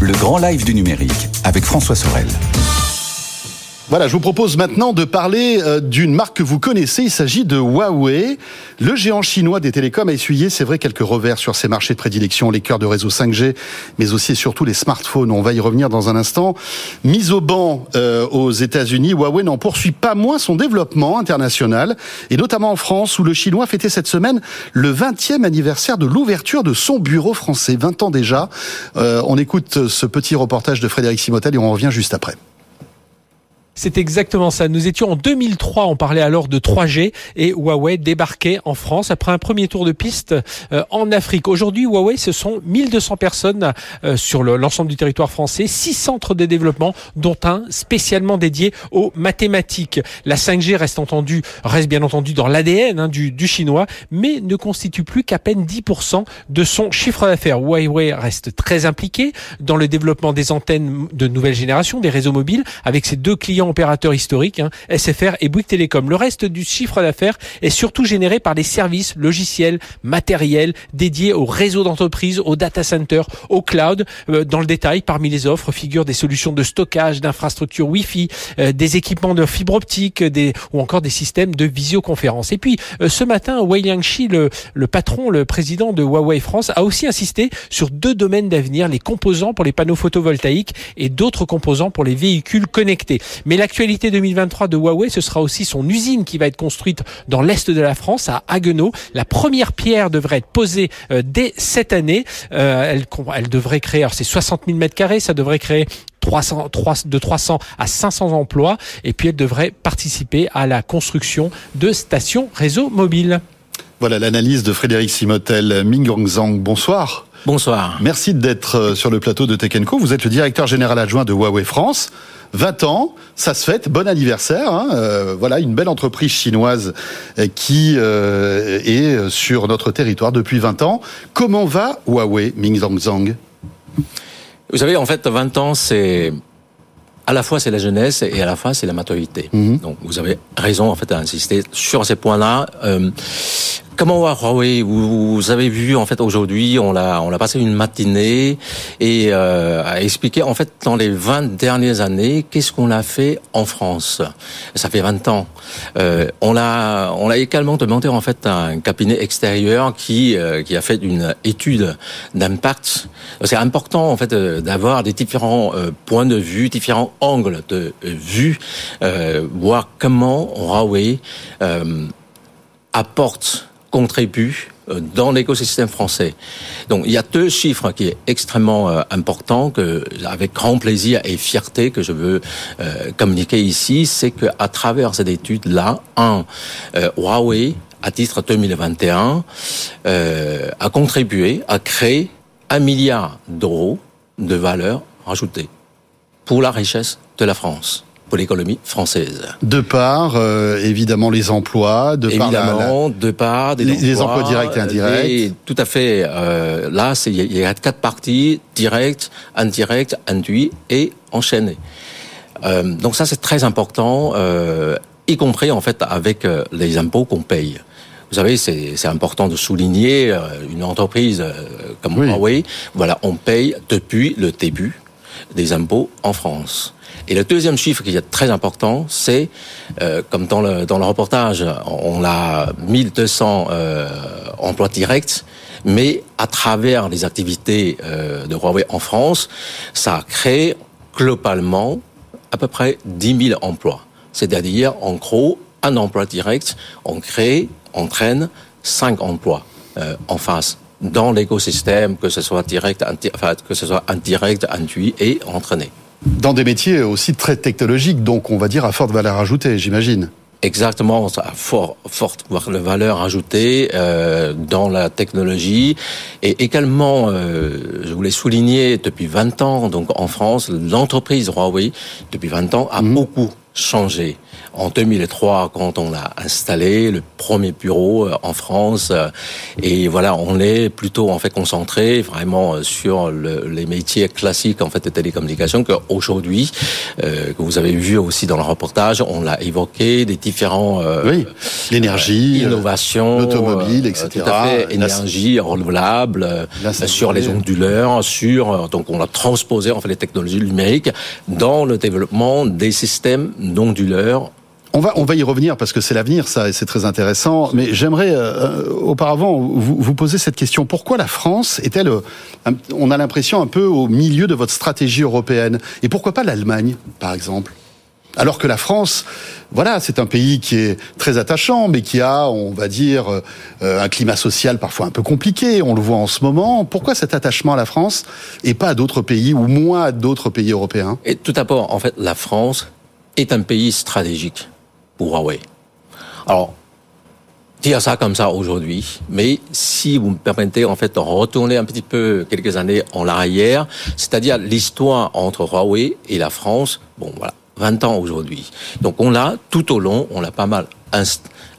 Le grand live du numérique avec François Sorel. Voilà, je vous propose maintenant de parler euh, d'une marque que vous connaissez. Il s'agit de Huawei. Le géant chinois des télécoms a essuyé, c'est vrai, quelques revers sur ses marchés de prédilection, les cœurs de réseau 5G, mais aussi et surtout les smartphones. On va y revenir dans un instant. Mise au banc euh, aux États-Unis, Huawei n'en poursuit pas moins son développement international, et notamment en France, où le chinois fêtait cette semaine le 20e anniversaire de l'ouverture de son bureau français. 20 ans déjà. Euh, on écoute ce petit reportage de Frédéric Simotel et on revient juste après. C'est exactement ça. Nous étions en 2003, on parlait alors de 3G et Huawei débarquait en France après un premier tour de piste euh, en Afrique. Aujourd'hui, Huawei, ce sont 1200 personnes euh, sur l'ensemble du territoire français, six centres de développement, dont un spécialement dédié aux mathématiques. La 5G reste entendu, reste bien entendu dans l'ADN hein, du, du chinois, mais ne constitue plus qu'à peine 10% de son chiffre d'affaires. Huawei reste très impliqué dans le développement des antennes de nouvelle génération, des réseaux mobiles, avec ses deux clients opérateurs historiques, hein, SFR et Bouygues Télécom. Le reste du chiffre d'affaires est surtout généré par des services logiciels, matériels dédiés au réseau d'entreprise, au data center, au cloud. Euh, dans le détail, parmi les offres figurent des solutions de stockage, d'infrastructures Wi-Fi, euh, des équipements de fibre optique, des, ou encore des systèmes de visioconférence. Et puis, euh, ce matin, Wei Liangxi, le, le patron, le président de Huawei France, a aussi insisté sur deux domaines d'avenir, les composants pour les panneaux photovoltaïques et d'autres composants pour les véhicules connectés. Mais l'actualité 2023 de Huawei, ce sera aussi son usine qui va être construite dans l'est de la France, à Haguenau. La première pierre devrait être posée euh, dès cette année. Euh, elle, devrait créer, alors c'est 60 000 mètres carrés, ça devrait créer 300, 3, de 300 à 500 emplois et puis elle devrait participer à la construction de stations réseau mobile. Voilà l'analyse de Frédéric Simotel. Ming Zhang, bonsoir. Bonsoir. Merci d'être euh, sur le plateau de Tech Co. Vous êtes le directeur général adjoint de Huawei France. 20 ans, ça se fête, bon anniversaire. Hein, euh, voilà, une belle entreprise chinoise euh, qui euh, est sur notre territoire depuis 20 ans. Comment va Huawei, Ming Zhang Vous savez, en fait, 20 ans, c'est à la fois c'est la jeunesse et à la fois c'est la maturité. Mhm. Donc vous avez raison en fait à insister sur ces points-là. Euh, Comment va Huawei vous, avez vu en fait aujourd'hui, on l'a on a passé une matinée et euh, à expliquer en fait dans les 20 dernières années qu'est-ce qu'on a fait en France? Ça fait 20 ans. Euh, on a on a également demandé en fait à un cabinet extérieur qui euh, qui a fait une étude d'impact. C'est important en fait d'avoir des différents euh, points de vue, différents angles de vue, euh, voir comment Huawei apporte contribue euh, dans l'écosystème français. Donc il y a deux chiffres qui est extrêmement euh, important que avec grand plaisir et fierté que je veux euh, communiquer ici, c'est que à travers cette étude là, un Huawei à titre 2021 a contribué à créer un milliard d'euros de valeur ajoutée pour la richesse de la France pour l'économie française. De part, euh, évidemment, les emplois, de par évidemment, de part des les, emplois, directs et indirects. tout à fait. Euh, là, il y a quatre parties direct, indirect, induit et enchaîné. Euh, donc ça, c'est très important, euh, y compris en fait avec les impôts qu'on paye. Vous savez, c'est important de souligner une entreprise comme Huawei. Voilà, on paye depuis le début des impôts en France. Et le deuxième chiffre qui est très important, c'est, euh, comme dans le, dans le reportage, on a 1200 euh, emplois directs, mais à travers les activités euh, de Huawei en France, ça crée globalement à peu près 10 000 emplois. C'est-à-dire, en gros, un emploi direct, on crée, entraîne 5 emplois euh, en face dans l'écosystème, que ce soit direct, enfin, que ce soit indirect, induit et entraîné. Dans des métiers aussi très technologiques, donc on va dire à forte valeur ajoutée, j'imagine. Exactement, à fort, forte valeur ajoutée euh, dans la technologie et également, euh, je voulais souligner depuis 20 ans, donc en France, l'entreprise Huawei depuis 20 ans a mhm. beaucoup changé. en 2003 quand on a installé le premier bureau euh, en France. Euh, et voilà, on est plutôt en fait concentré vraiment euh, sur le, les métiers classiques en fait de télécommunications qu'aujourd'hui, euh, que vous avez vu aussi dans le reportage, on l'a évoqué des différents oui, l'énergie, innovation, l'automobile, etc. Tout à fait, énergie renouvelable, sur les onduleurs, sur donc on a transposé en fait les technologies numériques dans le développement des systèmes d'onduleurs on va, on va y revenir parce que c'est l'avenir, ça, et c'est très intéressant. Mais j'aimerais euh, auparavant vous, vous, poser cette question. Pourquoi la France est-elle, euh, on a l'impression, un peu au milieu de votre stratégie européenne? Et pourquoi pas l'Allemagne, par exemple? Alors que la France, voilà, c'est un pays qui est très attachant, mais qui a, on va dire, euh, un climat social parfois un peu compliqué. On le voit en ce moment. Pourquoi cet attachement à la France et pas à d'autres pays ou moins à d'autres pays européens? Et tout d'abord, en fait, la France est un pays stratégique pour Huawei. Alors, dire ça comme ça aujourd'hui, mais si vous me permettez en fait de retourner un petit peu quelques années en arrière, c'est-à-dire l'histoire entre Huawei et la France, bon voilà, 20 ans aujourd'hui. Donc on l'a tout au long, on l'a pas mal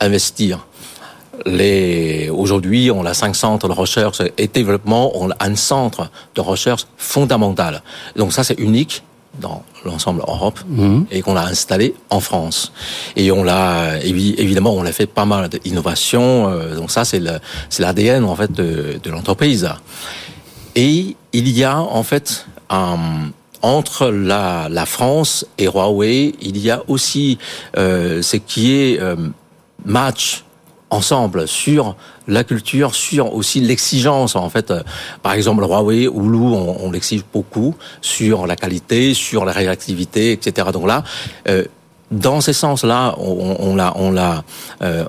investi. Les, aujourd'hui, on a cinq centres de recherche et développement, on a un centre de recherche fondamental. Donc ça, c'est unique dans l'ensemble Europe mhm. et qu'on l'a installé en France. Et on l'a évidemment on a fait pas mal d'innovations. Euh, donc ça c'est le c'est l'ADN en fait de, de l'entreprise. Et il y a en fait un, entre la, la France et Huawei, il y a aussi euh, ce qui est euh, match ensemble sur la culture, sur aussi l'exigence en fait. Euh, par exemple, Huawei ou Lou, on, on l'exige beaucoup sur la qualité, sur la réactivité, etc. Donc là, euh, dans ces sens-là, on l'a, on l'a, euh,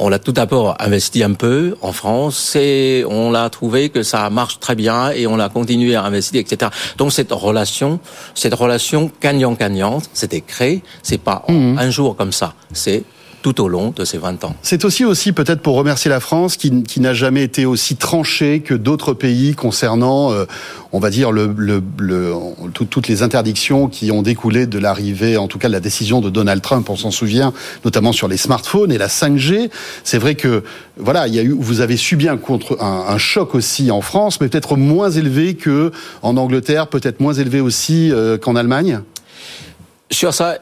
on l'a tout d'abord investi un peu en France et on l'a trouvé que ça marche très bien et on a continué à investir, etc. Donc cette relation, cette relation gagnant-gagnante, c'était créé. C'est pas mmh. un jour comme ça. C'est tout au long de ces 20 ans. C'est aussi aussi peut-être pour remercier la France qui, qui n'a jamais été aussi tranchée que d'autres pays concernant, euh, on va dire, le, le, le toutes les interdictions qui ont découlé de l'arrivée, en tout cas de la décision de Donald Trump, on s'en souvient, notamment sur les smartphones et la 5G. C'est vrai que voilà, il y a eu, vous avez subi un, contre, un, un choc aussi en France, mais peut-être moins élevé que en Angleterre, peut-être moins élevé aussi euh, qu'en Allemagne? Sur ça,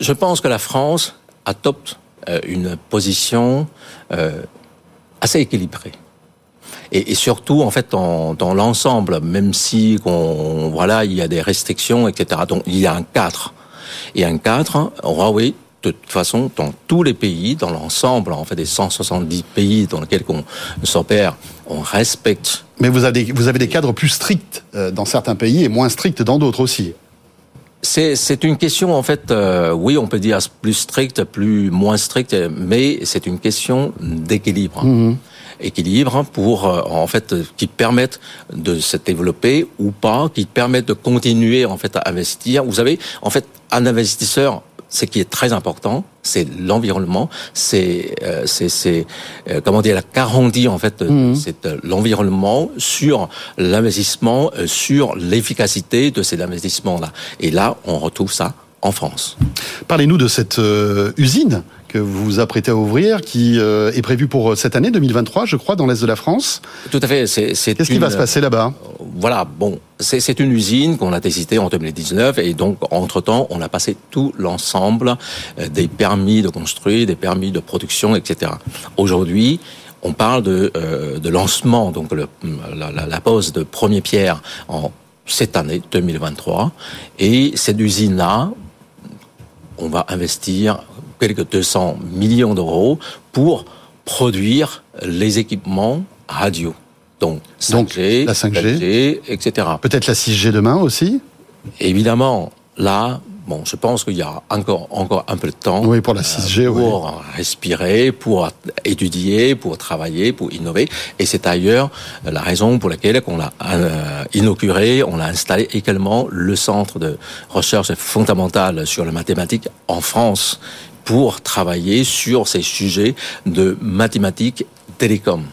je pense que la France adopte une position euh, assez équilibrée. Et, surtout, en fait, dans, l'ensemble, même si on, voilà, il y a des restrictions, etc. Donc, il y a un cadre. Et un cadre, Huawei, de toute façon, dans tous les pays, dans l'ensemble, en fait, des 170 pays dans lesquels on s'opère, on respecte. Mais vous avez, vous avez des cadres plus stricts euh, dans certains pays et moins stricts dans d'autres aussi. C'est une question en fait, euh, oui, on peut dire plus stricte, plus moins stricte, mais c'est une question d'équilibre. Mhm. Équilibre pour euh, en fait qui permettent de se développer ou pas, qui permettent de continuer en fait à investir. Vous savez, en fait, un investisseur ce qui est très important, c'est l'environnement, c'est euh, c'est euh, comment dire la garantie en fait, mmh. c'est euh, l'environnement sur l'investissement, euh, sur l'efficacité de ces investissements là. Et là, on retrouve ça en France. Parlez-nous de cette usine que vous vous apprêtez à ouvrir, qui euh, est prévu pour cette année 2023, je crois, dans l'est de la France. Tout à fait. Qu'est-ce qui va se passer là-bas? Voilà. Bon, c'est une usine qu'on a décidée en 2019 et donc entre temps, on a passé tout l'ensemble euh, des permis de construire, des permis de production, etc. Aujourd'hui, on parle de, euh, lancement, donc la, pose de premier pierre en cette année 2023 et cette usine-là, on va investir quelques 200 millions d'euros pour produire les équipements radio. Donc 5G, la 5G, etc. Peut-être la 6G demain aussi? Évidemment, là, bon, je pense qu'il y a encore, encore un peu de temps oui, pour, la 6G, euh, pour respirer, pour étudier, pour travailler, pour innover. Et c'est d'ailleurs la raison pour laquelle on a euh, inauguré, on a installé également le centre de recherche fondamentale sur la mathématique en France pour travailler sur ces sujets de mathématiques télécom.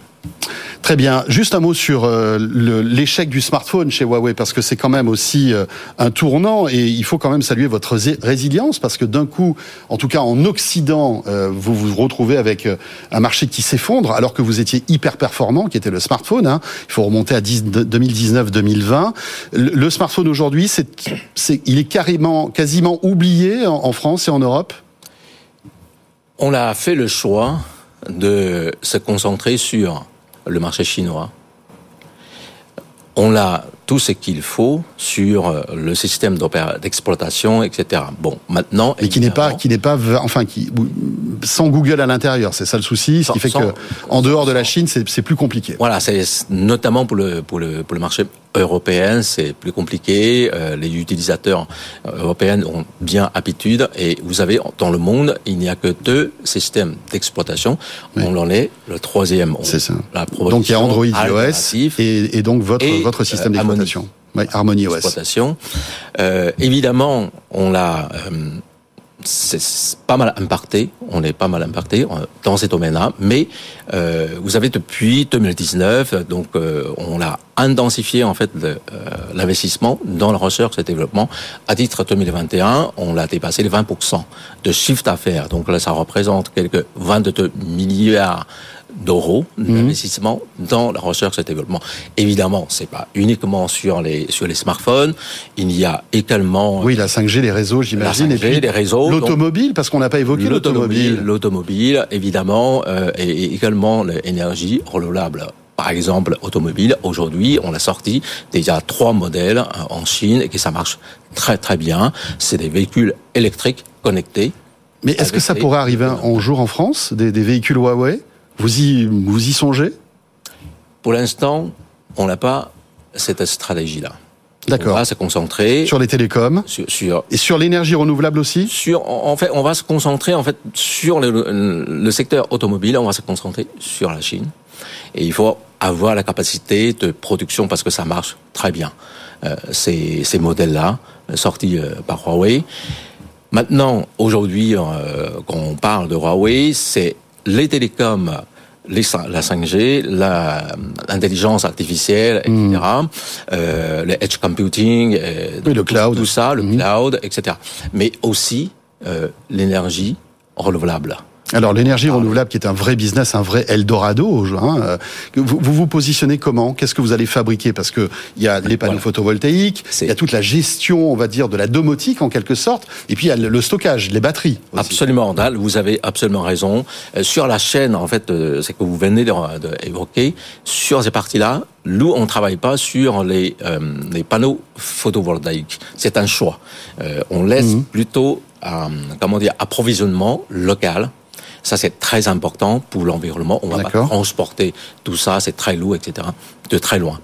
Très bien. Juste un mot sur euh, l'échec du smartphone chez Huawei, parce que c'est quand même aussi euh, un tournant et il faut quand même saluer votre résilience, parce que d'un coup, en tout cas en Occident, euh, vous vous retrouvez avec un marché qui s'effondre, alors que vous étiez hyper performant, qui était le smartphone. Hein. Il faut remonter à 2019-2020. Le, smartphone aujourd'hui, c'est, il est carrément, quasiment oublié en, en France et en Europe? On a fait le choix de se concentrer sur le marché chinois. On a tout ce qu'il faut sur euh, le système d'exploitation, etc. Bon, maintenant. Et qui n'est pas, qui n'est pas, enfin, qui sans Google à l'intérieur, c'est ça le souci, ce qui fait que en dehors de la Chine, c'est plus compliqué. Voilà, c'est notamment pour le pour le pour le marché européen, c'est plus compliqué. Euh, les utilisateurs européens ont bien habitude et vous avez dans le monde, il n'y a que deux systèmes d'exploitation. On en est le troisième. C'est ça. donc il y a Android, iOS et, et, donc votre votre système euh, d'exploitation. Harmony OS. Euh, évidemment, on l'a euh, c'est pas mal impacté, on est pas mal impacté euh, dans ces domaines-là, mais euh, vous avez depuis 2019, donc euh, on a intensifié en fait l'investissement dans la recherche et le développement. À titre 2021, on l'a dépassé les 20% de chiffre d'affaires, donc là ça représente quelques 22 milliards d'euros d'investissement mhm. dans la recherche et le développement. Évidemment, c'est pas uniquement sur les sur les smartphones. Il y a également oui la 5G, les réseaux, j'imagine, et puis les réseaux, l'automobile parce qu'on n'a pas évoqué l'automobile. L'automobile, évidemment, euh, et également l'énergie renouvelable par exemple, automobile. Aujourd'hui, on a sorti déjà trois modèles euh, en Chine et que ça marche très très bien. C'est des véhicules électriques connectés. Mais est-ce que ça pourrait arriver un jour en France, des, des véhicules Huawei? Vous y, vous y songez? Pour l'instant, on n'a pas cette stratégie-là. D'accord. On va se concentrer sur les télécoms, sur, et sur l'énergie renouvelable aussi? Sur, en fait, on va se concentrer en fait sur le, le, secteur automobile. On va se concentrer sur la Chine, et il faut avoir la capacité de production parce que ça marche très bien. Euh, ces, ces modèles-là sortis euh, par Huawei. Maintenant, aujourd'hui, euh, quand on parle de Huawei, c'est les télécoms, les, la 5G, l'intelligence artificielle, etc., mm. euh, le edge computing, euh, le cloud, tout ça, le mm. cloud, etc. Mais aussi euh, l'énergie renouvelable. Alors l'énergie renouvelable qui est un vrai business, un vrai Eldorado, hein, euh, vous, vous, positionnez comment? Qu'est-ce que vous allez fabriquer? Parce que il y a les panneaux photovoltaïques, il y a toute la gestion, on va dire, de la domotique en quelque sorte, et puis il y a le stockage, les batteries. Aussi. Absolument, Dal, vous avez absolument raison. Euh, sur la chaîne, en fait, euh, c'est que vous venez d'évoquer, sur ces parties-là, nous, on ne travaille pas sur les, les panneaux photovoltaïques. C'est un choix. on laisse mhm. plutôt, comment dire, approvisionnement local ça, c'est très important pour l'environnement. On va pas transporter tout ça, c'est très lourd, etc., de très loin.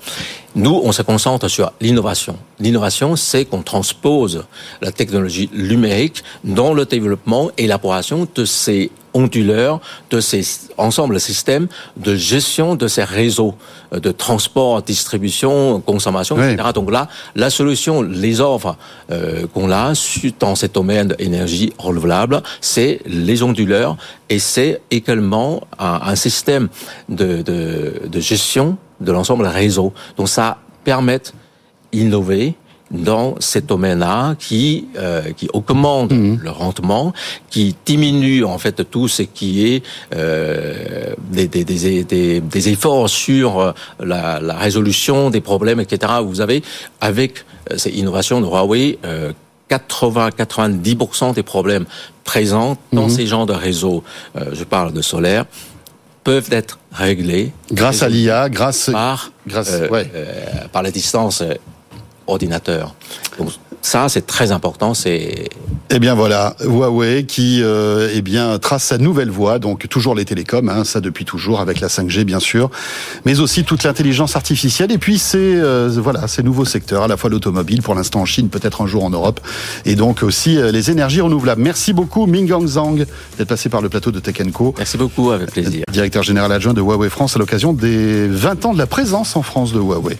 Nous, on se concentre sur l'innovation. L'innovation, c'est qu'on transpose la technologie numérique dans le développement et l'élaboration de ces onduleurs, de ces ensembles systèmes de gestion de ces réseaux euh, de transport, distribution, consommation, etc. Donc là, la solution, les offres euh, qu'on a dans ce domaine d'énergie renouvelable, c'est les onduleurs et c'est également un, système de, de, de gestion de l'ensemble réseau. Donc ça permet d'innover dans ces domaines-là qui euh, qui augmente mhm. le rendement, qui diminue en fait tout ce qui est euh, des, des, des, des, efforts sur euh, la, la, résolution des problèmes, etc. Vous avez avec euh, ces innovations de Huawei. 80-90% des problèmes présents dans mhm. ces genres de réseaux, je parle de solaire, peuvent être réglés grâce à l'IA, grâce par grâce ouais. par la distance ordinateur. Donc ça, c'est très important. C'est eh bien voilà, Huawei qui euh, eh bien trace sa nouvelle voie, donc toujours les télécoms, hein, ça depuis toujours avec la 5G bien sûr, mais aussi toute l'intelligence artificielle et puis c'est euh, voilà ces nouveaux secteurs, à la fois l'automobile pour l'instant en Chine, peut-être un jour en Europe, et donc aussi euh, les énergies renouvelables. Merci beaucoup Ming Zhang d'être passé par le plateau de Tech Co. Merci beaucoup, avec plaisir. Directeur général adjoint de Huawei France à l'occasion des 20 ans de la présence en France de Huawei.